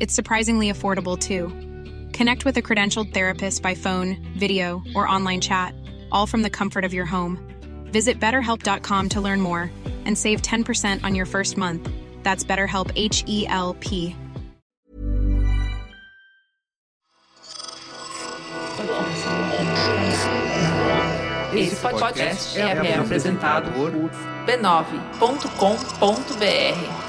It's surprisingly affordable too. Connect with a credentialed therapist by phone, video, or online chat, all from the comfort of your home. Visit betterhelp.com to learn more and save 10% on your first month. That's BetterHelp H E L P. Esse podcast é, é apresentado por b9.com.br.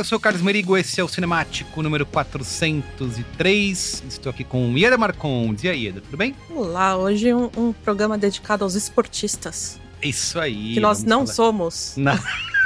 eu sou o Carlos Merigo, esse é o Cinemático número 403. Estou aqui com Ieda Marcondes. E aí, Ieda, tudo bem? Olá, hoje um, um programa dedicado aos esportistas. Isso aí. Que nós não falar- somos. Não.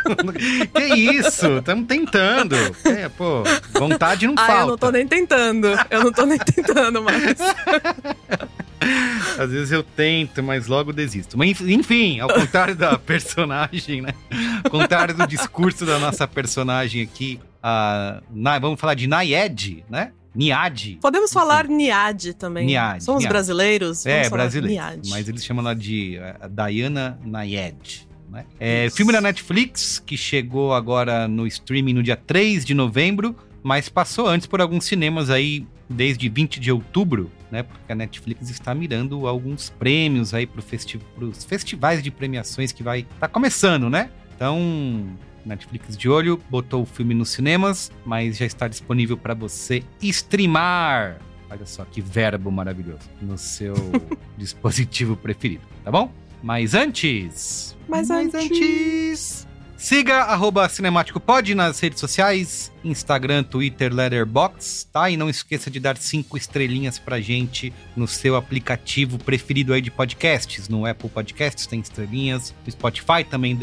que isso? Estamos tentando. É, pô, vontade não Ah, falta. eu não tô nem tentando. Eu não tô nem tentando mais. Às vezes eu tento, mas logo desisto. Mas enfim, ao contrário da personagem, né? Ao contrário do discurso da nossa personagem aqui, a, Na- vamos falar de Nayed, né? Niad. Podemos falar Niad também. Niad, Somos Niad. brasileiros. É, vamos falar brasileiro. Niad. Mas eles chamam ela de eh, Diana Nayed. Né? É, filme da Netflix, que chegou agora no streaming no dia 3 de novembro, mas passou antes por alguns cinemas aí desde 20 de outubro, né? Porque a Netflix está mirando alguns prêmios aí para festi os festivais de premiações que vai tá começando, né? Então, Netflix de olho, botou o filme nos cinemas, mas já está disponível para você streamar. Olha só que verbo maravilhoso no seu dispositivo preferido, tá bom? Mas antes, Mas antes- Siga arroba Cinemático Pod nas redes sociais, Instagram, Twitter, Letterboxd, tá? E não esqueça de dar cinco estrelinhas pra gente no seu aplicativo preferido aí de podcasts. No Apple Podcasts tem estrelinhas, no Spotify também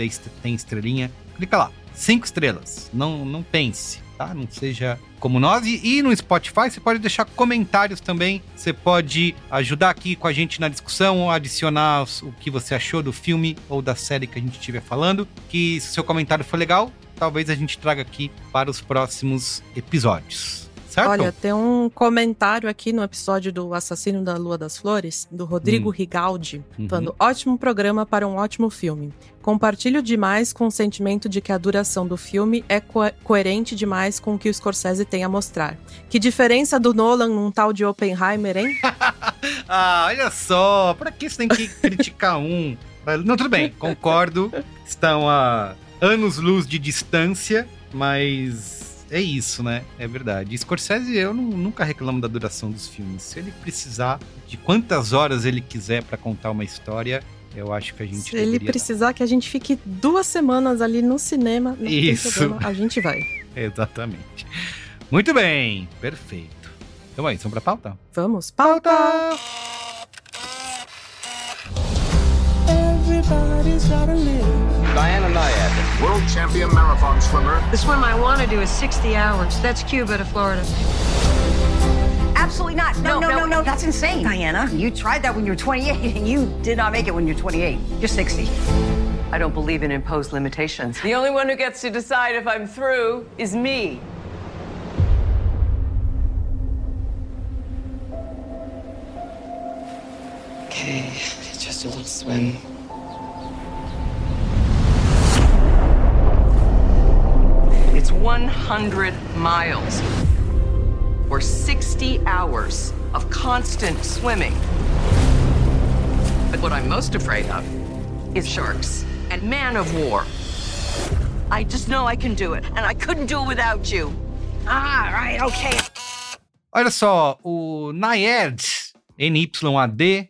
tem estrelinha. Clica lá, cinco estrelas. Não, não pense, tá? Não seja como nós. E, e no Spotify você pode deixar comentários também. Você pode ajudar aqui com a gente na discussão, ou adicionar o que você achou do filme ou da série que a gente estiver falando. Que se o seu comentário for legal, talvez a gente traga aqui para os próximos episódios. Certo? Olha, tem um comentário aqui no episódio do Assassino da Lua das Flores, do Rodrigo Hum. Rigaldi, Uhum. falando: ótimo programa para um ótimo filme. Compartilho demais com o sentimento de que a duração do filme é co- coerente demais com o que o Scorsese tem a mostrar. Que diferença do Nolan num tal de Oppenheimer, hein? Ah, olha só, pra que você tem que criticar um? Não, tudo bem, concordo. Estão a anos-luz de distância, mas é isso, né? É verdade. Scorsese, eu não- nunca reclamo da duração dos filmes. Se ele precisar de quantas horas ele quiser pra contar uma história, Eu acho que a gente Se ele precisar que a gente fique duas semanas ali no cinema, não Isso. tem problema, a gente vai. Exatamente. Muito bem, perfeito. Então é isso, vamos pra pauta? Vamos, pauta! Diana Nyad. World champion marathon swimmer. The swim I want to do is 60 hours. That's Cuba to Florida. Absolutely not. No, no, no, no, That's insane. Diana, you tried that when you were 28 and you did not make it when you're 28. You're 60. I don't believe in imposed limitations. The only one who gets to decide if I'm through is me. Okay, just a little swim. It's 100 miles or 60 hours of constant swimming. But what I'm most afraid of is sharks and man of war. I just know I can do it, and I couldn't do it without you. Ah, right, okay. Olha só, o Nayad, NYAD,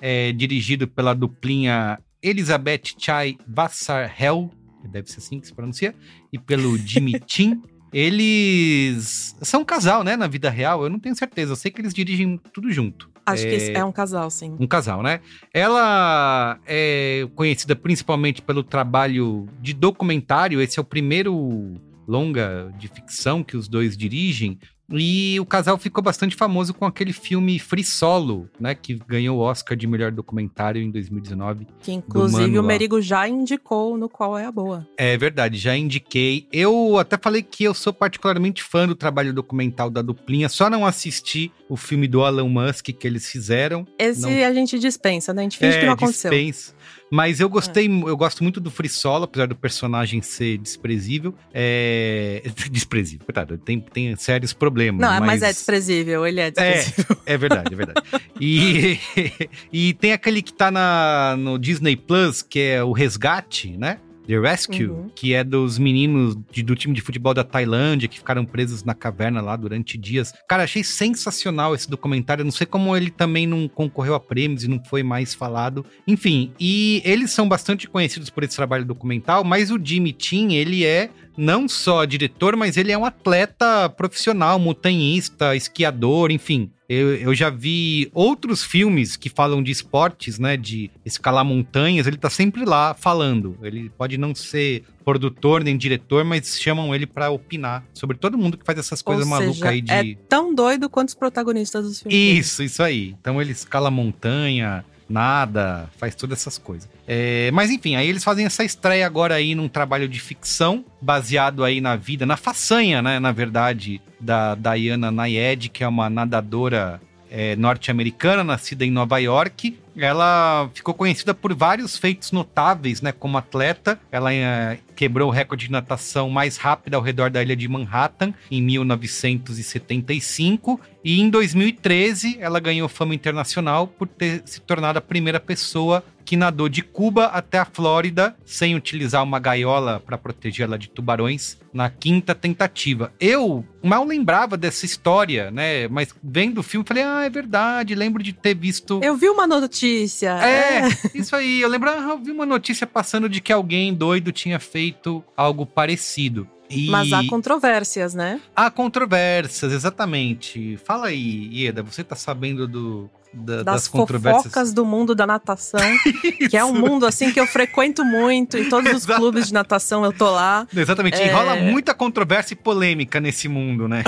é dirigido pela duplinha Elizabeth Chai Vassarhel, deve ser assim que se pronuncia, e pelo Jimmy Chin. Eles são um casal, né, na vida real, eu não tenho certeza, eu sei que eles dirigem tudo junto. Acho que é um casal, sim. Um casal, né? Ela é conhecida principalmente pelo trabalho de documentário. Esse é o primeiro longa de ficção que os dois dirigem. E o casal ficou bastante famoso com aquele filme Free Solo, né? Que ganhou o Oscar de melhor documentário em 2019. Que inclusive o. Merigo já indicou no qual é a boa. É verdade, já indiquei. Eu até falei que eu sou particularmente fã do trabalho documental da duplinha, só não assisti o filme do Elon Musk que eles fizeram. Esse Não. a gente dispensa, né? A gente finge que não aconteceu. É, dispensa. Mas eu gostei, eu gosto muito do Free Solo, apesar do personagem ser desprezível. É... desprezível, coitado, tem, tem sérios problemas. Não, mas... é desprezível, ele é desprezível. É verdade, é verdade. e, e tem aquele que tá na, no Disney Plus, que é o Resgate, né? The Rescue, Uhum. que é dos meninos de- do time de futebol da Tailândia que ficaram presos na caverna lá durante dias. Cara, achei sensacional esse documentário. Eu Não sei como ele também não concorreu a prêmios e não foi mais falado. Enfim, e eles são bastante conhecidos por esse trabalho documental, mas o Jimmy Chin, ele é não só diretor, mas ele é um atleta profissional, montanhista, esquiador, enfim. Eu, eu já vi outros filmes que falam de esportes, né? De escalar montanhas. Ele tá sempre lá falando. Ele pode não ser produtor nem diretor, mas chamam ele pra opinar sobre todo mundo que faz essas coisas malucas aí de. é tão doido quanto os protagonistas dos filmes. Isso, isso aí. Então ele escala montanha, nada, faz todas essas coisas. É, mas enfim, aí eles fazem essa estreia agora aí num trabalho de ficção, baseado aí na vida, na façanha, né, na verdade, da Diana Nayed, que é uma nadadora é, norte-americana, nascida em Nova York. Ela ficou conhecida por vários feitos notáveis, né, como atleta. Ela é, quebrou o recorde de natação mais rápida ao redor da ilha de Manhattan em 1975 e em 2013 ela ganhou fama internacional por ter se tornado a primeira pessoa que nadou de Cuba até a Flórida sem utilizar uma gaiola para protegê-la de tubarões na quinta tentativa. Eu mal lembrava dessa história, né? Mas vendo o filme falei, ah, é verdade, lembro de ter visto Eu vi uma notícia. É, isso aí. Eu lembro, ah, eu vi uma notícia passando de que alguém doido tinha feito algo parecido. E Mas há controvérsias, né? há controvérsias, exatamente. Fala aí, Ieda, você tá sabendo do, da- das, Das controvérsias? fofocas do mundo da natação. que é um mundo, assim, que eu frequento muito. Em todos os clubes de natação eu tô lá. Exatamente, e É. rola muita controvérsia e polêmica nesse mundo, né?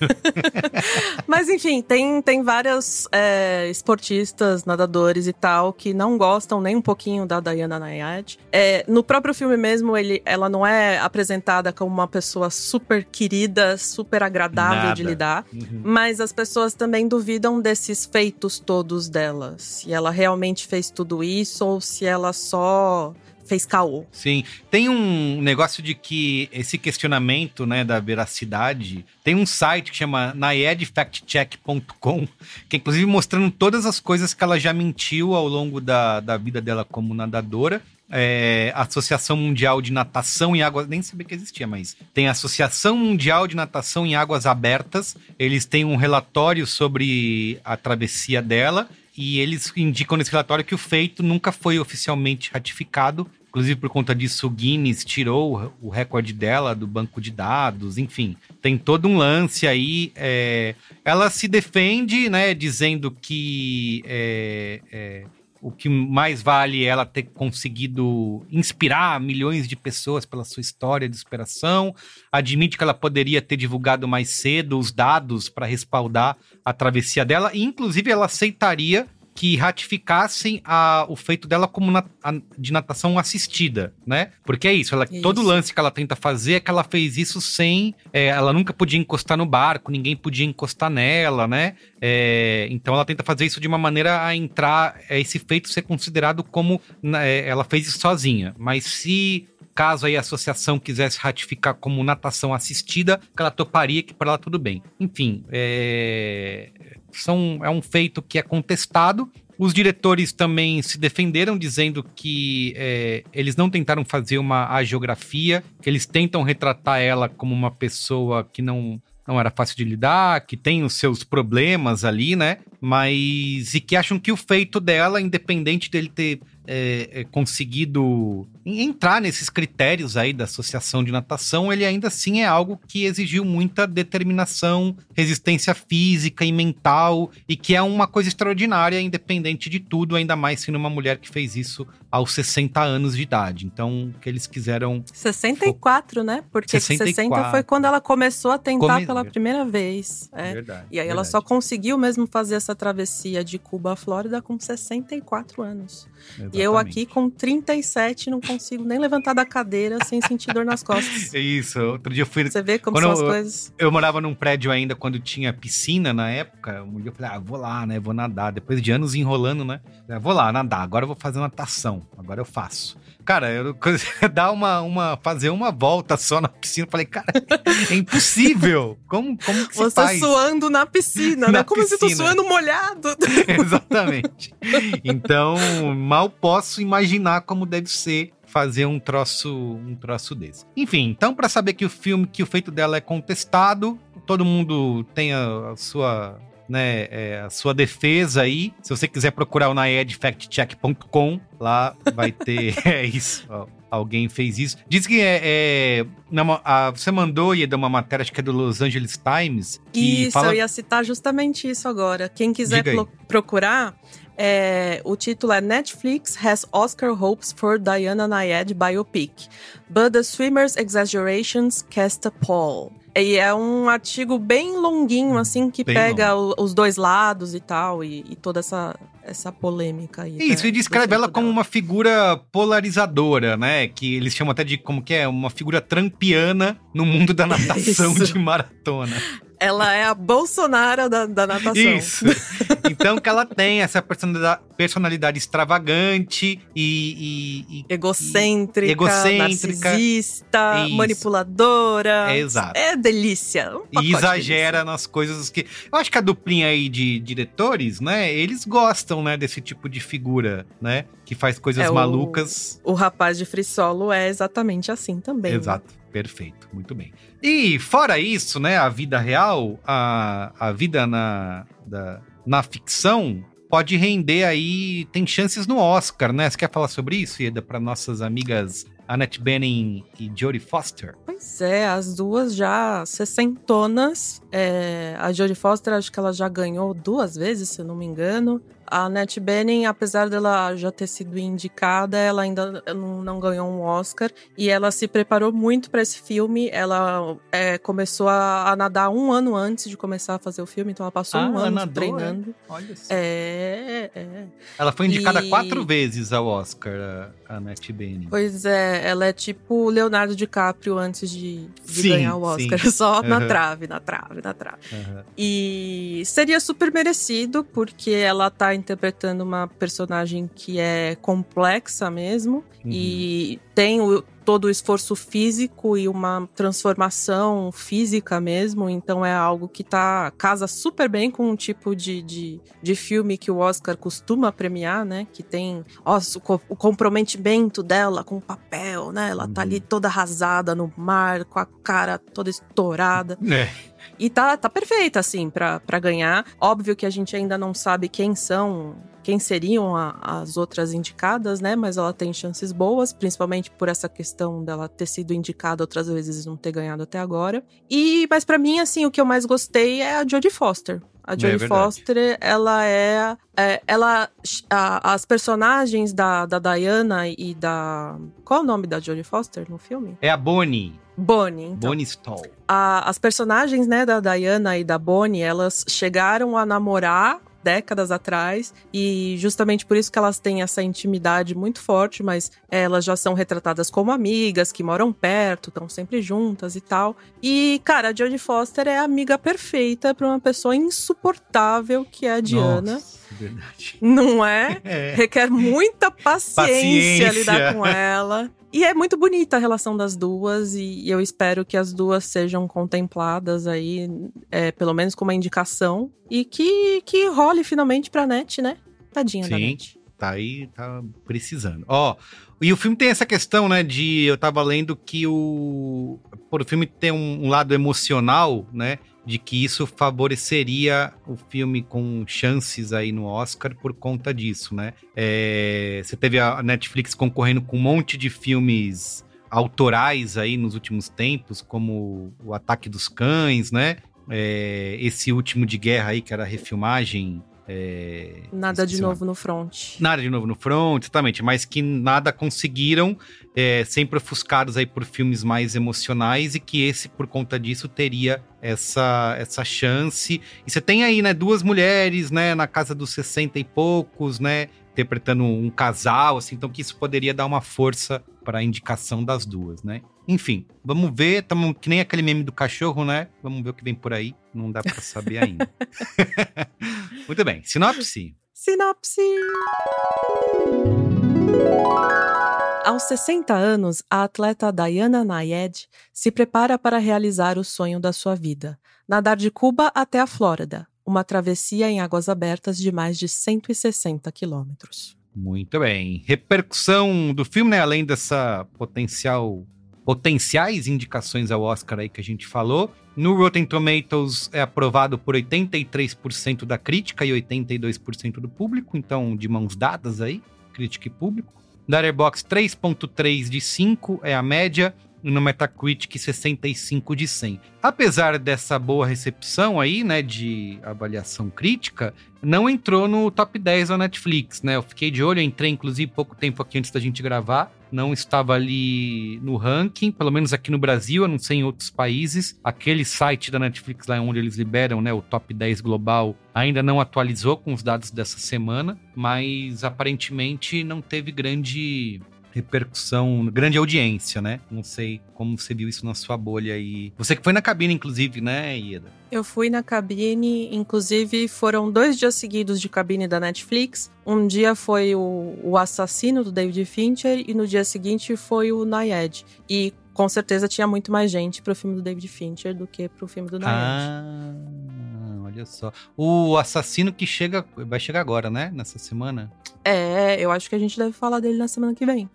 Mas enfim, tem, tem várias é, esportistas, nadadores e tal, que não gostam nem um pouquinho da Diana Nayad. É, no próprio filme mesmo, ele, ela não é apresentada como uma pessoa super querida, super agradável de Nada. lidar. Uhum. Mas as pessoas também duvidam desses feitos todos dela. Se ela realmente fez tudo isso ou se ela só fez caô. Sim, tem um negócio de que esse questionamento, né, da veracidade, tem um site que chama naedfactcheck.com, que é inclusive mostrando todas as coisas que ela já mentiu ao longo da, da vida dela como nadadora. É, Associação Mundial de Natação em Águas, nem sabia que existia, mas tem a Associação Mundial de Natação em Águas Abertas. Eles têm um relatório sobre a travessia dela e eles indicam nesse relatório que o feito nunca foi oficialmente ratificado. Inclusive, por conta disso, o Guinness tirou o recorde dela do banco de dados, enfim. Tem todo um lance aí. É... Ela se defende, né, dizendo que é, é, o que mais vale é ela ter conseguido inspirar milhões de pessoas pela sua história de superação. Admite que ela poderia ter divulgado mais cedo os dados para respaldar a travessia dela. E, inclusive, ela aceitaria que ratificassem a, o feito dela como na, a, de natação assistida, né? Porque é isso, ela, isso. todo lance que ela tenta fazer é que ela fez isso sem. É, ela nunca podia encostar no barco, ninguém podia encostar nela, né? É, então ela tenta fazer isso de uma maneira a entrar, é, esse feito ser considerado como. É, ela fez isso sozinha. Mas se caso aí a associação quisesse ratificar como natação assistida, que ela toparia que para ela tudo bem. Enfim, é são, é um feito que é contestado. Os diretores também se defenderam, dizendo que é, eles não tentaram fazer uma agiografia, que eles tentam retratar ela como uma pessoa que não, não era fácil de lidar, que tem os seus problemas ali, né? Mas. e que acham que o feito dela, independente dele ter é, é, conseguido entrar nesses critérios aí da associação de natação, ele ainda assim é algo que exigiu muita determinação, resistência física e mental, e que é uma coisa extraordinária, independente de tudo, ainda mais sendo uma mulher que fez isso aos 60 anos de idade. Então, que eles quiseram. 64, né? Porque 64. 60 foi quando ela começou a tentar Come... pela primeira vez. É. Verdade. E aí verdade. ela só conseguiu mesmo fazer essa travessia de Cuba à Flórida com 64 anos. Exatamente. E eu aqui com 37 não consigo nem levantar da cadeira sem sentir dor nas costas. É isso. Outro dia eu fui. Você vê como quando são eu, as coisas. Eu morava num prédio ainda quando tinha piscina na época. Um dia eu falei, ah, vou lá, né? Vou nadar. Depois de anos enrolando, né? Eu vou lá nadar. Agora eu vou fazer natação. Agora eu faço. Cara, eu dar uma, uma fazer uma volta só na piscina, eu falei, cara, é impossível. Como como que Você faz? suando na piscina, na né? Como piscina. se tu suando molhado. Exatamente. Então, mal posso imaginar como deve ser fazer um troço um troço desse. Enfim, então para saber que o filme que o feito dela é contestado, todo mundo tem a, a sua né, é, a sua defesa aí. Se você quiser procurar o naedfactcheck.com, lá vai ter. é isso. Ó, alguém fez isso. Diz que é. é na, a, você mandou, Ieda, uma matéria, acho que é do Los Angeles Times. isso, fala... eu ia citar justamente isso agora. Quem quiser procurar. É, o título é Netflix has Oscar hopes for Diana Nayed biopic, but the swimmer's exaggerations cast a pall. E é um artigo bem longuinho, assim, que bem pega os dois lados e tal, e, e, toda essa, essa polêmica aí. Isso, e descreve ela como uma figura polarizadora, né? Que eles chamam até de como que é, uma figura trampiana no mundo da natação de maratona. Ela é a Bolsonaro da, da natação. Isso. Então que ela tem essa personalidade, personalidade extravagante e, e, e egocêntrica, e egocêntrica, narcisista, isso. manipuladora. É, exato. É delícia. Um e exagera delícia. nas coisas que. Eu acho que a duplinha aí de diretores, né? Eles gostam, né, desse tipo de figura, né? Que faz coisas é, malucas. O, o rapaz de Free Solo é exatamente assim também. Né? Exato. Perfeito, muito bem. E fora isso, né, a vida real, a, a vida na, da, na ficção pode render aí, tem chances no Oscar, né? Você quer falar sobre isso, Ieda, para nossas amigas Annette Bening e Jodie Foster? Pois é, as duas já sessentonas. É, a Jodie Foster, acho que ela já ganhou duas vezes, se eu não me engano. A Annette Bening, apesar dela já ter sido indicada, ela ainda não, ganhou um Oscar. E ela se preparou muito para esse filme. Ela é, começou a, a, nadar um ano antes de começar a fazer o filme, então ela passou ah, um ano nadou, treinando. É? Olha só. É, é. Ela foi indicada e... quatro vezes ao Oscar, a Annette Bening. Pois é, ela é tipo o Leonardo DiCaprio antes de, de sim, ganhar o Oscar. Sim. Só uhum. na trave, na trave, na trave. Uhum. E seria super merecido, porque ela tá interpretando uma personagem que é complexa mesmo. Uhum. E tem o, todo o esforço físico e uma transformação física mesmo. Então é algo que tá casa super bem com um tipo de, de, de filme que o Oscar costuma premiar, né? Que tem ó, o, o comprometimento dela com o papel né? Ela tá ali toda arrasada no mar, com a cara toda estourada. É. E tá, tá perfeita, assim, pra, pra ganhar. Óbvio que a gente ainda não sabe quem são, quem seriam a- as outras indicadas, né? Mas ela tem chances boas, principalmente por essa questão dela ter sido indicada outras vezes e não ter ganhado até agora. E, mas pra mim, assim, o que eu mais gostei é a Jodie Foster. A Jodie verdade. Foster, ela é, é- ela a- as personagens da, da Diana e da qual é o nome da Jodie Foster no filme? É a Bonnie. Bonnie. Então Bonnie Stoll. a- as personagens, né, da Diana e da Bonnie, elas chegaram a namorar décadas atrás e justamente por isso que elas têm essa intimidade muito forte, mas elas já são retratadas como amigas, que moram perto, estão sempre juntas e tal. E, cara, a Jodie Foster é a amiga perfeita para uma pessoa insuportável que é a Diana. Nossa, verdade. Não é? É. Requer muita paciência, Paciência. lidar com ela. E é muito bonita a relação das duas, e eu espero que as duas sejam contempladas aí, é, pelo menos com uma indicação, e que, que role finalmente pra net, né? Tadinha da Sim. net. Tá aí, tá precisando. Ó, e o filme tem essa questão, né, de... Eu tava lendo que o... Por o filme tem um, um lado emocional, né, de que isso favoreceria o filme com chances aí no Oscar por conta disso, né? É, você teve a Netflix concorrendo com um monte de filmes autorais aí nos últimos tempos, como O Ataque dos Cães, né? É, esse último de guerra aí, que era a refilmagem... é, Nada de novo no front. Nada de novo no front, exatamente, mas que nada conseguiram, é, sempre ofuscados aí por filmes mais emocionais e que esse, por conta disso, teria essa, essa chance. E você tem aí, né, duas mulheres, né, na casa dos 60 e poucos, né, interpretando um casal, assim, então que isso poderia dar uma força para a indicação das duas, né. Enfim, vamos ver, tamo que nem aquele meme do cachorro, né, vamos ver o que vem por aí, não dá para saber ainda. Muito bem, sinopse. Sinopse! Aos 60 anos, a atleta Diana Nayed se prepara para realizar o sonho da sua vida: nadar de Cuba até a Flórida, uma travessia em águas abertas de mais de 160 quilômetros. Muito bem. Repercussão do filme, né? Além dessa potencial potenciais indicações ao Oscar aí que a gente falou. No Rotten Tomatoes é aprovado por 83% da crítica e 82% do público, então de mãos dadas aí, crítica e público. Letterboxd 3.3 de 5 é a média no Metacritic 65 de 100. Apesar dessa boa recepção aí, né, de avaliação crítica, não entrou no top 10 da Netflix, né? Eu fiquei de olho, entrei inclusive pouco tempo aqui antes da gente gravar, não estava ali no ranking, pelo menos aqui no Brasil, eu não sei em outros países. Aquele site da Netflix lá onde eles liberam, né, o top 10 global, ainda não atualizou com os dados dessa semana, mas aparentemente não teve grande repercussão, grande audiência, né? Não sei como você viu isso na sua bolha aí. Você que foi na cabine, inclusive, né, Ieda? Eu fui na cabine, inclusive foram dois dias seguidos de cabine da Netflix. Um dia foi o, o assassino do David Fincher e no dia seguinte foi o Nayed. E com certeza tinha muito mais gente pro filme do David Fincher do que pro filme do Nayed. Ah, olha só. O assassino que chega, vai chegar agora, né? Nessa semana. É, eu acho que a gente deve falar dele na semana que vem.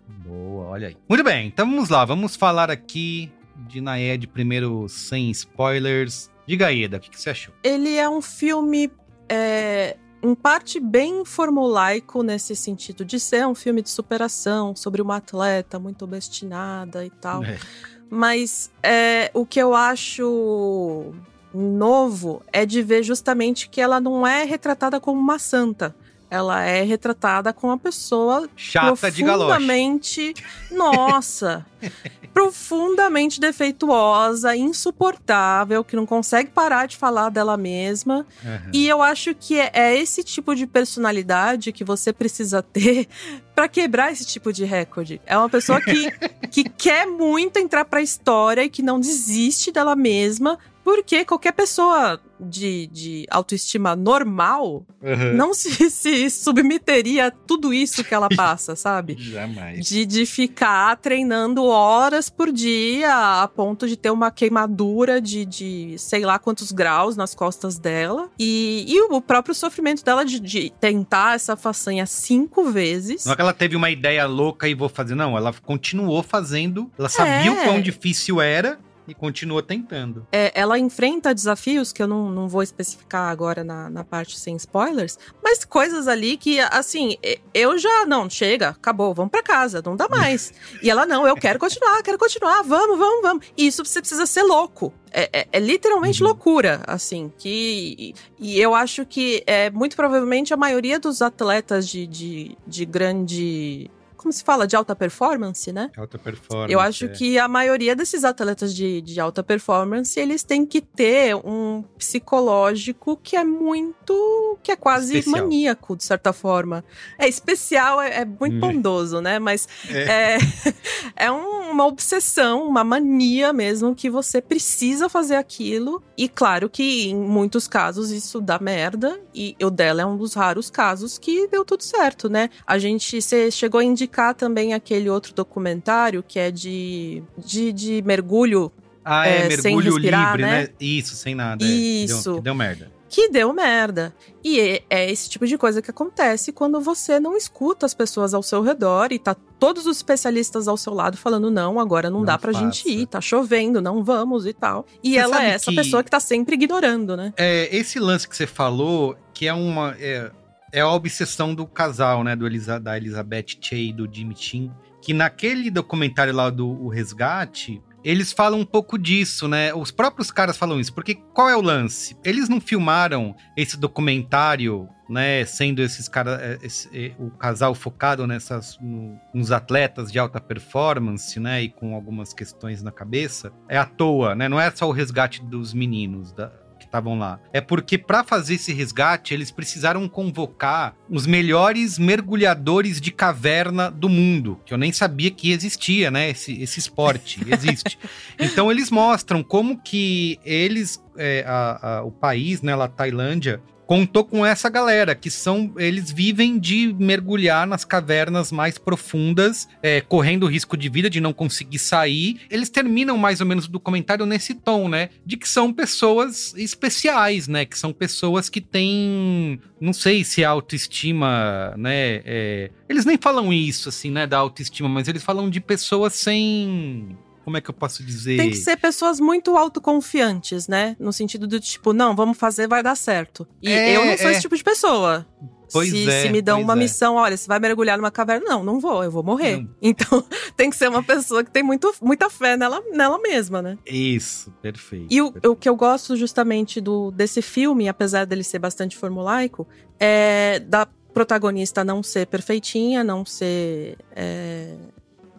Olha aí. Muito bem, então vamos lá. Vamos falar aqui de Naed primeiro sem spoilers. Diga aí, Eda, o que, que você achou? Ele é um filme, é, em parte, bem formulaico nesse sentido de ser um filme de superação sobre uma atleta muito obstinada e tal. É. Mas é, o que eu acho novo é de ver justamente que ela não é retratada como uma santa. Ela é retratada como uma pessoa Chata de profundamente, nossa, profundamente defeituosa, insuportável, que não consegue parar de falar dela mesma. Aham. E eu acho que é, é esse tipo de personalidade que você precisa ter pra quebrar esse tipo de recorde. É uma pessoa que, que quer muito entrar pra história e que não desiste dela mesma, porque qualquer pessoa de, de autoestima normal Uhum. não se, se submeteria a tudo isso que ela passa, sabe? Jamais. De, de ficar treinando horas por dia a ponto de ter uma queimadura de, de sei lá quantos graus nas costas dela. E, e o próprio sofrimento dela de, de tentar essa façanha cinco vezes. Não é que ela teve uma ideia louca e vou fazer, não. Ela continuou fazendo. Ela sabia É. o quão difícil era e continuou tentando. É, ela enfrenta desafios que eu não, não vou especificar agora na, na parte sem spoilers, mas coisas ali que, assim, eu já. Não, chega, acabou, vamos pra casa, não dá mais. e ela, não, eu quero continuar, quero continuar, vamos, vamos, vamos. E isso você precisa ser louco. É, é- é literalmente loucura, assim, que. E eu acho que é muito provavelmente a maioria dos atletas de, de, de grande. Como se fala? De alta performance, né? Alta performance. Eu acho é. que a maioria desses atletas de, de alta performance, eles têm que ter um psicológico que é muito. que é quase Especial. maníaco, de certa forma. É especial, é, é muito Hum. bondoso, né? Mas É. é, é um- uma obsessão, uma mania mesmo, que você precisa fazer aquilo. E claro que em muitos casos isso dá merda. E o dela é um dos raros casos que deu tudo certo, né? A gente. Você chegou a indicar também aquele outro documentário que é de, de, de mergulho. Ah, é, é, sem mergulho respirar, livre, né? né? Isso, sem nada. é. Isso. Deu, que deu merda. Que deu merda. E é, é esse tipo de coisa que acontece quando você não escuta as pessoas ao seu redor e tá todos os especialistas ao seu lado falando: não, agora não, Não dá pra faça. gente ir, tá chovendo, não vamos e tal. E Você ela é essa pessoa que tá sempre ignorando, né? É, esse lance que você falou, que é uma. É, é a obsessão do casal, né? Do Elisa, da Elizabeth Che e do Jimmy Chin. Que naquele documentário lá do O Resgate, eles falam um pouco disso, né? Os próprios caras falam isso. Porque qual é o lance? Eles não filmaram esse documentário, né? Sendo esses caras. é, esse- é, o casal focado nessas. no- nos atletas de alta performance, né? E com algumas questões na cabeça. É à toa, né? Não é só o resgate dos meninos. Da, estavam lá. É porque para fazer esse resgate, eles precisaram convocar os melhores mergulhadores de caverna do mundo, que eu nem sabia que existia, né? Esse, esse esporte existe. então eles mostram como que eles, é, a- a- o país, né, lá, a Tailândia, contou com essa galera, que são. Eles vivem de mergulhar nas cavernas mais profundas, é, correndo risco de vida, de não conseguir sair. Eles terminam mais ou menos o documentário nesse tom, né? De que são pessoas especiais, né? Que são pessoas que têm. Não sei se é autoestima, né? é, Eles nem falam isso, assim, né? Da autoestima, mas eles falam de pessoas sem. Como é que eu posso dizer? Tem que ser pessoas muito autoconfiantes, né? No sentido do tipo, não, vamos fazer, vai dar certo. E É, eu não sou é. esse tipo de pessoa. Pois se, é, se me dão uma é. missão, olha, você vai mergulhar numa caverna, não, não vou, eu vou morrer. Não. Então, tem que ser uma pessoa que tem muito, muita fé nela, nela mesma, né? Isso, perfeito. E o, perfeito. o que eu gosto justamente do, desse filme, apesar dele ser bastante formulaico, é da protagonista não ser perfeitinha, não ser. é,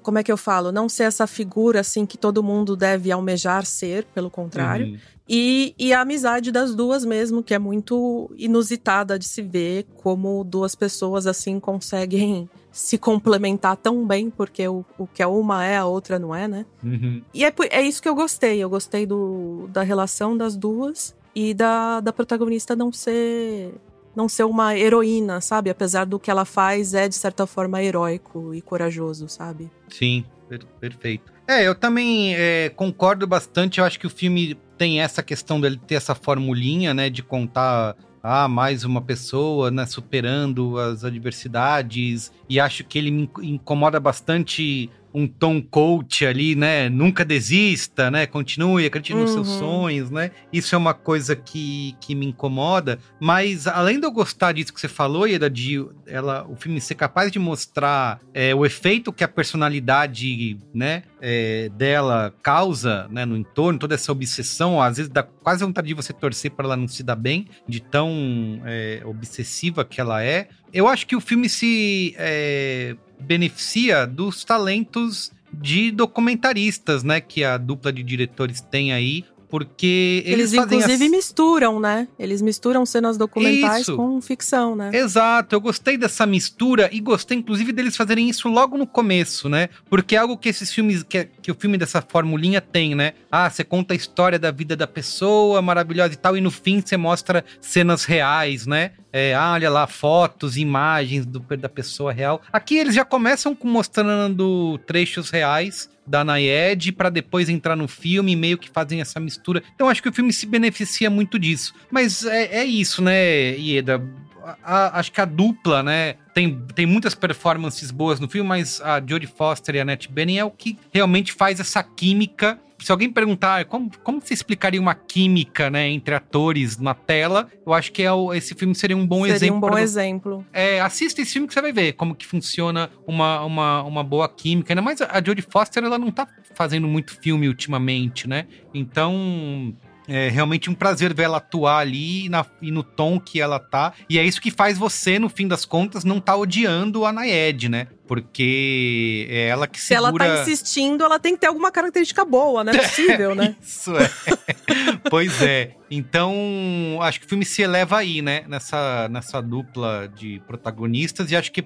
como é que eu falo? Não ser essa figura assim que todo mundo deve almejar ser, pelo contrário. Uhum. E, e a amizade das duas mesmo, que é muito inusitada de se ver como duas pessoas assim conseguem se complementar tão bem, porque o, o que é uma é, a outra não é, né? Uhum. E é, é isso que eu gostei. Eu gostei do, da relação das duas e da, da protagonista não ser não ser uma heroína, sabe? Apesar do que ela faz é de certa forma heróico e corajoso, sabe? Sim, per- perfeito. É, eu também é, concordo bastante. Eu acho que o filme tem essa questão dele ter essa formulinha, né, de contar ah, mais uma pessoa, né, superando as adversidades. E acho que ele me inco- incomoda bastante um tom coach ali, né? Nunca desista, né? Continue, acredite nos seus Uhum. sonhos, né? Isso é uma coisa que, que me incomoda. Mas além de eu gostar disso que você falou, Ieda, de ela, o filme ser capaz de mostrar é, o efeito que a personalidade, né, é, dela causa, né, no entorno, toda essa obsessão, às vezes dá quase vontade de você torcer para ela não se dar bem, de tão é, obsessiva que ela é. Eu acho que o filme se é, beneficia dos talentos de documentaristas, né, que a dupla de diretores tem aí, Porque eles, Eles, inclusive, as- misturam, né? Eles misturam cenas documentais Isso. com ficção, né? Exato, eu gostei dessa mistura e gostei, inclusive, deles fazerem isso logo no começo, né? Porque é algo que esses filmes, que, que o filme dessa formulinha tem, né? Ah, você conta a história da vida da pessoa, maravilhosa e tal, e no fim você mostra cenas reais, né? É, ah, olha lá, fotos, imagens do, da pessoa real. Aqui eles já começam com- mostrando trechos reais da Nayed para depois entrar no filme meio que fazem essa mistura. Então acho que o filme se beneficia muito disso. Mas é, é isso, né, Ieda? A- a- acho que a dupla, né? Tem, tem muitas performances boas no filme, mas a Jodie Foster e a Annette Bening é o que realmente faz essa química. Se alguém perguntar como, como você explicaria uma química, né, entre atores na tela, eu acho que é o- esse filme seria um bom Seria exemplo. um bom exemplo. é, assista esse filme que você vai ver como que funciona uma, uma, uma boa química. Ainda mais a a Jodie Foster, ela não tá fazendo muito filme ultimamente, né? Então, é realmente um prazer ver ela atuar ali e, na- e no tom que ela tá. E é isso que faz você, no fim das contas, não tá odiando a Nayed, né? Porque é ela que Se ela segura... tá insistindo, ela tem que ter alguma característica boa, não é possível, né? Isso é. pois é. Então, acho que o filme se eleva aí, né? Nessa, nessa dupla de protagonistas, e acho que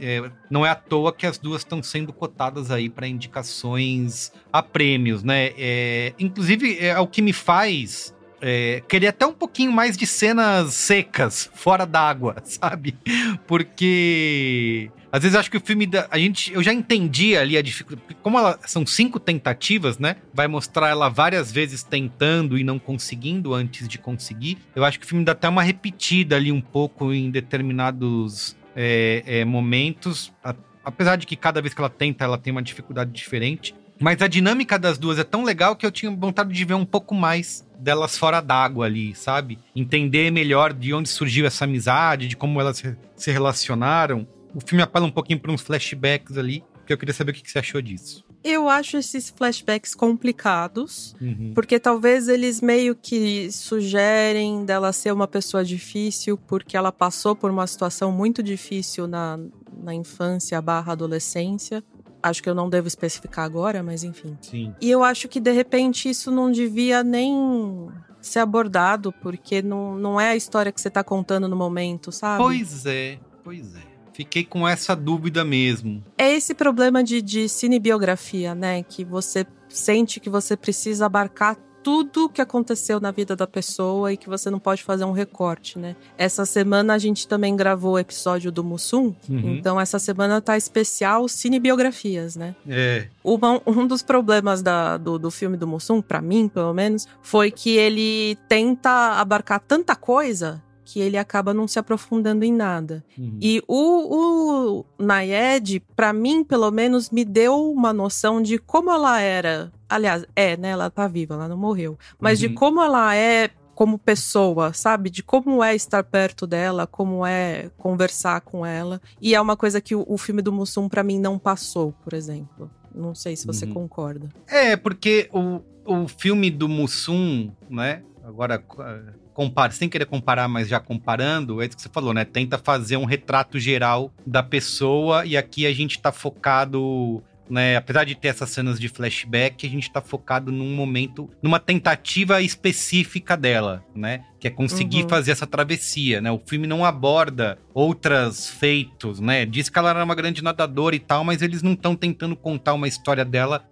é, não é à toa que as duas estão sendo cotadas aí para indicações a prêmios, né? É, inclusive, é o que me faz. é, até um pouquinho mais de cenas secas, fora d'água, sabe? Porque às vezes eu acho que o filme da, a gente eu já entendi ali a dificuldade, como ela, são cinco tentativas, né? Vai mostrar ela várias vezes tentando e não conseguindo antes de conseguir. Eu acho que o filme dá até uma repetida ali um pouco em determinados é, é, momentos, a- apesar de que cada vez que ela tenta ela tem uma dificuldade diferente. Mas a dinâmica das duas é tão legal que eu tinha vontade de ver um pouco mais delas fora d'água ali, sabe? Entender melhor de onde surgiu essa amizade, de como elas se- relacionaram. O filme apela um pouquinho para uns flashbacks ali, que eu queria saber o que você achou disso. Eu acho esses flashbacks complicados, Uhum. porque talvez eles meio que sugerem dela ser uma pessoa difícil, porque ela passou por uma situação muito difícil na, na infância barra adolescência. Acho que eu não devo especificar agora, mas enfim. Sim. E eu acho que de repente isso não devia nem ser abordado, porque não, não é a história que você tá contando no momento, sabe? Pois é, pois é. Fiquei com essa dúvida mesmo. É esse problema de, de cinebiografia, né? Que você sente que você precisa abarcar tudo que aconteceu na vida da pessoa e que você não pode fazer um recorte, né? Essa semana a gente também gravou o episódio do Mussum, Uhum. então essa semana tá especial cinebiografias, né? É. Uma- um dos problemas da- do, do filme do Mussum, pra mim, pelo menos, foi que ele tenta abarcar tanta coisa que ele acaba não se aprofundando em nada. Uhum. E o, o Nayed, pra mim, pelo menos, me deu uma noção de como ela era. Aliás, é, né? Ela tá viva, ela não morreu. Mas de Uhum. como ela é como pessoa, sabe? De como é estar perto dela, como é conversar com ela. E é uma coisa que o, o filme do Mussum, pra mim, não passou, por exemplo. Não sei se você Uhum. concorda. É, porque o, o filme do Mussum, né? Agora, eh, compara, sem querer comparar, mas já comparando, é isso que você falou, né? Tenta fazer um retrato geral da pessoa e aqui a gente tá focado. Né, apesar de ter essas cenas de flashback, a gente tá focado num momento, numa tentativa específica dela, né? Que é conseguir Uhum. fazer essa travessia, né? O filme não aborda outros feitos, né? Diz que ela era uma grande nadadora e tal, mas eles não estão tentando contar uma história dela,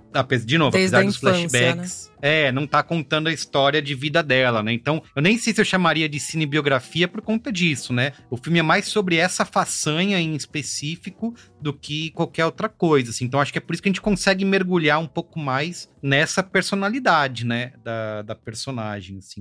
de novo, Desde apesar dos infância, flashbacks. É, não tá contando a história de vida dela, né? Então, eu nem sei se eu chamaria de cinebiografia por conta disso, né? O filme é mais sobre essa façanha em específico do que qualquer outra coisa, assim. Então, acho que é por isso que a gente consegue mergulhar um pouco mais nessa personalidade, né? Da, da personagem, assim.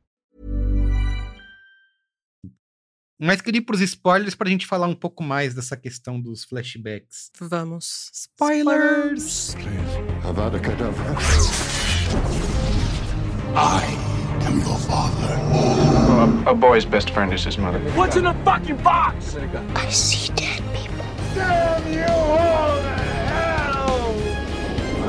Mas queria ir pros spoilers pra gente falar um pouco mais dessa questão dos flashbacks. Vamos. Spoilers! Avada Kedavra. I am your father. A, a boy's best friend is his mother. What's in the fucking box? I see dead people. Damn you all to hell!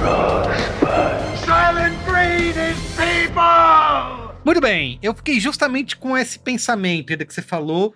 Rosebud. Silent Breed is people! Muito bem, eu fiquei justamente com esse pensamento ainda que você falou.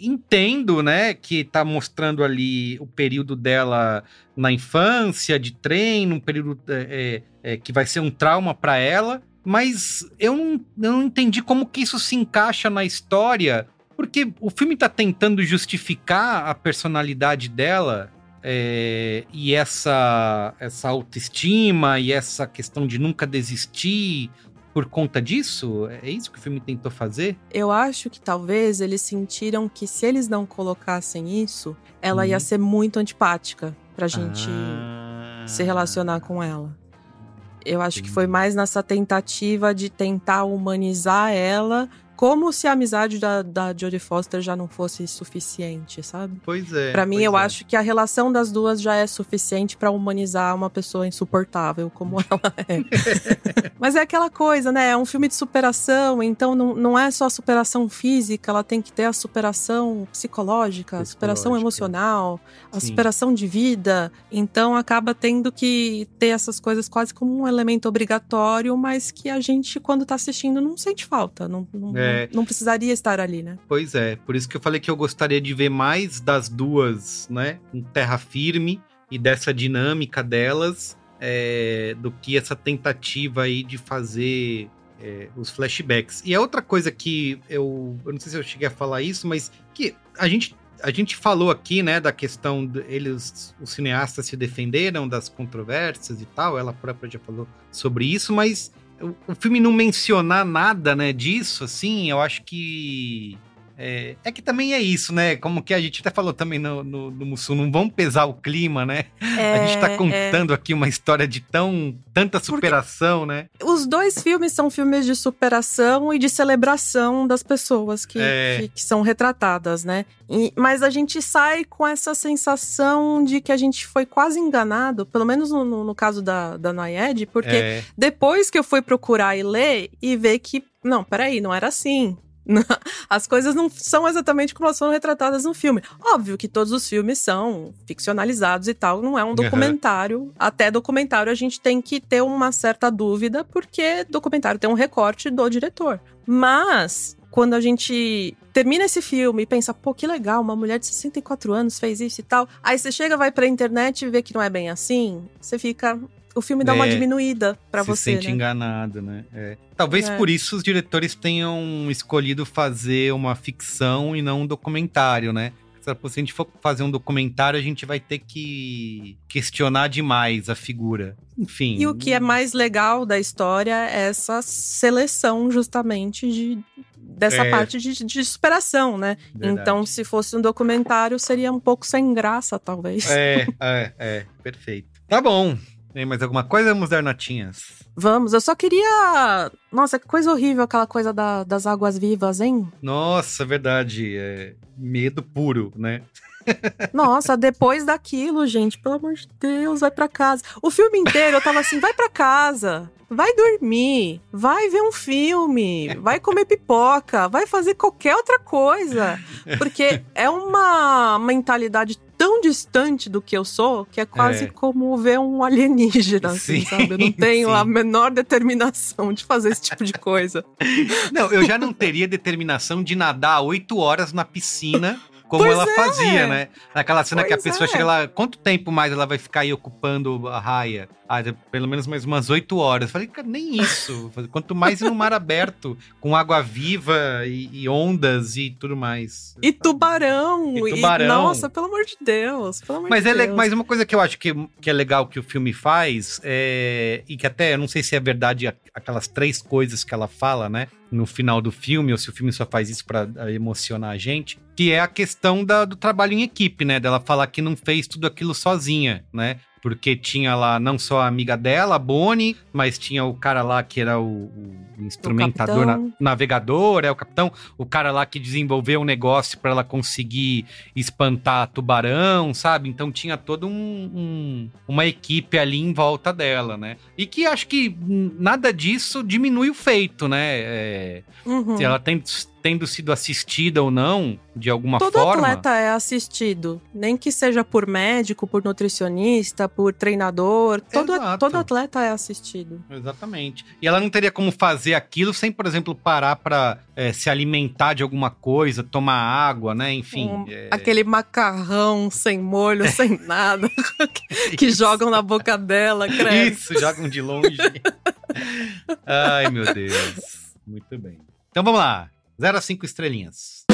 Entendo, né, que tá mostrando ali o período dela na infância, de treino, um período é, é, que vai ser um trauma para ela, mas eu não, eu não entendi como que isso se encaixa na história, porque o filme tá tentando justificar a personalidade dela é, e essa, essa autoestima e essa questão de nunca desistir por conta disso? É isso que o filme tentou fazer? Eu acho que talvez eles sentiram que se eles não colocassem isso, ela ia Uhum. ser muito antipática pra gente Ah. se relacionar com ela. Eu acho que foi mais nessa tentativa de tentar humanizar ela, como se a amizade da, da Jodie Foster já não fosse suficiente, sabe? Pois é. Pra mim, eu é. acho que a relação das duas já é suficiente pra humanizar uma pessoa insuportável como ela é. Mas é aquela coisa, né? É um filme de superação, então não, não é só a superação física, ela tem que ter a superação psicológica, a superação emocional, a Sim. superação de vida. Então acaba tendo que ter essas coisas quase como um elemento obrigatório, mas que a gente, quando tá assistindo, não sente falta. Não, não, É. não precisaria estar ali, né? Pois é, por isso que eu falei que eu gostaria de ver mais das duas, né, em terra firme e dessa dinâmica delas, é, do que essa tentativa aí de fazer é, os flashbacks. E a outra coisa que eu, eu não sei se eu cheguei a falar isso, mas que a gente a gente falou aqui, né, da questão de, eles, os cineastas se defenderam das controvérsias e tal, ela própria já falou sobre isso, mas o, filme não mencionar nada, né, disso, assim, eu acho que é, é que também é isso, né? Como que a gente até falou também no, no, no Mussum, não vão pesar o clima, né? a gente tá É, contando aqui uma história de tão tanta superação, né? Os dois filmes são filmes de superação e de celebração das pessoas que, É. que, que são retratadas, né? E- mas a gente sai com essa sensação de que a gente foi quase enganado, pelo menos no, no- no caso da, da Nayed, porque É, depois que eu fui procurar e ler e ver que, não, peraí, não era assim. As coisas não são exatamente como elas foram retratadas no filme. Óbvio que todos os filmes são ficcionalizados e tal, não é um documentário. Até documentário a gente tem que ter uma certa dúvida, porque documentário tem um recorte do diretor. Mas. Quando a gente termina esse filme e pensa, pô, que legal, uma mulher de 64 anos fez isso e tal. Aí você chega, vai pra internet e vê que não é bem assim, você fica. O filme dá uma É, diminuída pra se você. sente né? enganado, né? É. Talvez É. por isso os diretores tenham escolhido fazer uma ficção e não um documentário, né? Se a gente for fazer um documentário, a gente vai ter que questionar demais a figura. Enfim. E o que é mais legal da história é essa seleção, justamente, de, dessa É. parte de, de superação, né? Verdade. Então, se fosse um documentário, seria um pouco sem graça, talvez. É, é, é, perfeito. Tá bom. Tem mais alguma coisa? Vamos dar notinhas. Vamos, eu só queria. Nossa, que coisa horrível aquela coisa da- das águas vivas, hein? Nossa, verdade. É medo puro, né? Nossa, depois daquilo, gente, pelo amor de Deus, vai pra casa. O filme inteiro eu tava assim, vai pra casa, vai dormir, vai ver um filme, vai comer pipoca, vai fazer qualquer outra coisa. Porque é uma mentalidade tão distante do que eu sou, que é quase É. como ver um alienígena, assim, Sim, sabe? Eu não tenho sim. a menor determinação de fazer esse tipo de coisa. Não, eu já não teria determinação de nadar oito horas na piscina como Pois ela é. fazia, né? Naquela cena que a Pois pessoa é. chega lá, quanto tempo mais ela vai ficar aí ocupando a raia? Ah, pelo menos mais umas oito horas. Eu falei, cara, nem isso. Quanto mais no mar aberto, com água viva e, e ondas e tudo mais. E tubarão. E tubarão. nossa, pelo amor de Deus. Pelo amor Mas, de é Deus. mas uma coisa que eu acho que, que é legal que o filme faz, é, e que até, eu não sei se é verdade aquelas três coisas que ela fala, né, no final do filme, ou se o filme só faz isso pra ah, emocionar a gente, que é a questão da- do trabalho em equipe, né, dela falar que não fez tudo aquilo sozinha, né, porque tinha lá não só a amiga dela, a Bonnie, mas tinha o cara lá que era o, o instrumentador, na- capitão. navegador, é o capitão, o cara lá que desenvolveu um negócio pra ela conseguir espantar tubarão, sabe? Então tinha toda um, um- uma equipe ali em volta dela, né? E que acho que nada disso diminui o feito, né? É, Uhum. Se ela tem- tendo sido assistida ou não, de alguma Todo forma. atleta é assistido, nem que seja por médico, por nutricionista, por treinador. Todo, Exato. todo atleta é assistido. Exatamente. E ela não teria como fazer aquilo sem, por exemplo, parar pra é, se alimentar de alguma coisa, tomar água, né? Enfim. Um- é- Aquele macarrão sem molho, sem nada, que, que jogam na boca dela, credo. Isso, jogam de longe. Ai, meu Deus. Muito bem. Então vamos lá. 0 a 5 estrelinhas.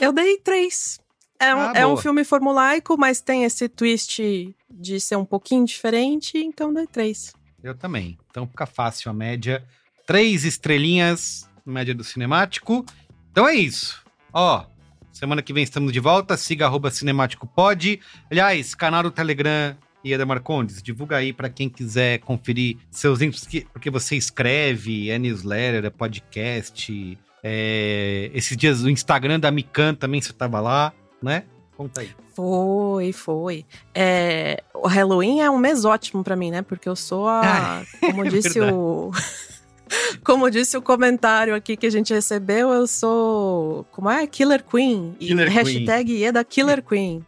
Eu dei três. É um, Ah, é um filme formulaico, mas tem esse twist de ser um pouquinho diferente, então dei três. Eu também. Então fica fácil a média. Três estrelinhas, média do cinemático. Então é isso. Ó, semana que vem estamos de volta. Siga arroba cinemático pod. Aliás, canal do Telegram Ieda Marcondes, divulga aí pra quem quiser conferir seus links, porque- você escreve, é newsletter, é podcast. é, Esses dias o Instagram da Mikan também você tava lá, né? Conta aí. Foi, foi. É, o Halloween é um mês ótimo pra mim, né? Porque eu sou a. Como é disse verdade. o. Como disse o comentário aqui que a gente recebeu, eu sou. Como é? Killer Queen. E Killer hashtag Ieda Killer Queen.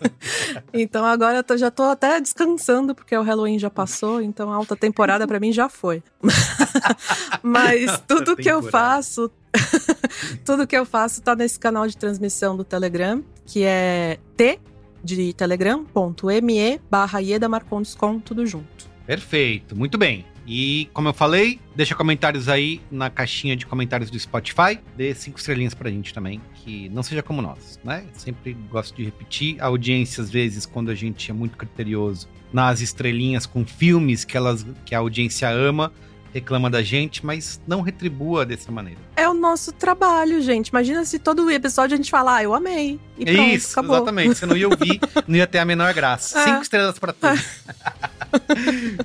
então agora eu tô- já tô até descansando, porque o Halloween já passou, então a alta temporada pra mim já foi. Mas tudo que eu faço. tudo que eu faço tá nesse canal de transmissão do Telegram, que é T de telegram.me barra Ieda Marcondes com tudo junto. Perfeito, muito bem. E como eu falei, deixa comentários aí na caixinha de comentários do Spotify. Dê cinco estrelinhas pra gente também, que não seja como nós, né? Sempre gosto de repetir. A audiência, às vezes, quando a gente é muito criterioso nas estrelinhas com filmes que, elas, que a audiência ama, reclama da gente, mas não retribua dessa maneira. É o nosso trabalho, gente. Imagina se todo episódio a gente falar, ah, eu amei. E pronto, Isso, acabou. exatamente. Você não ia ouvir, não ia ter a menor graça. É. Cinco estrelas pra tudo.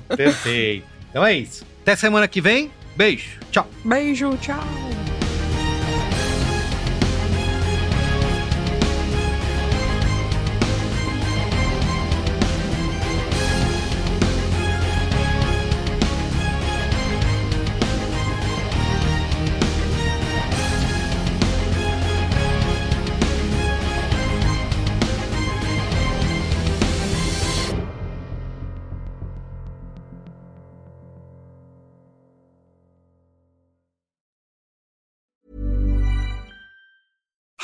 Perfeito. Então é isso. Até semana que vem. Beijo. Tchau. Beijo, tchau.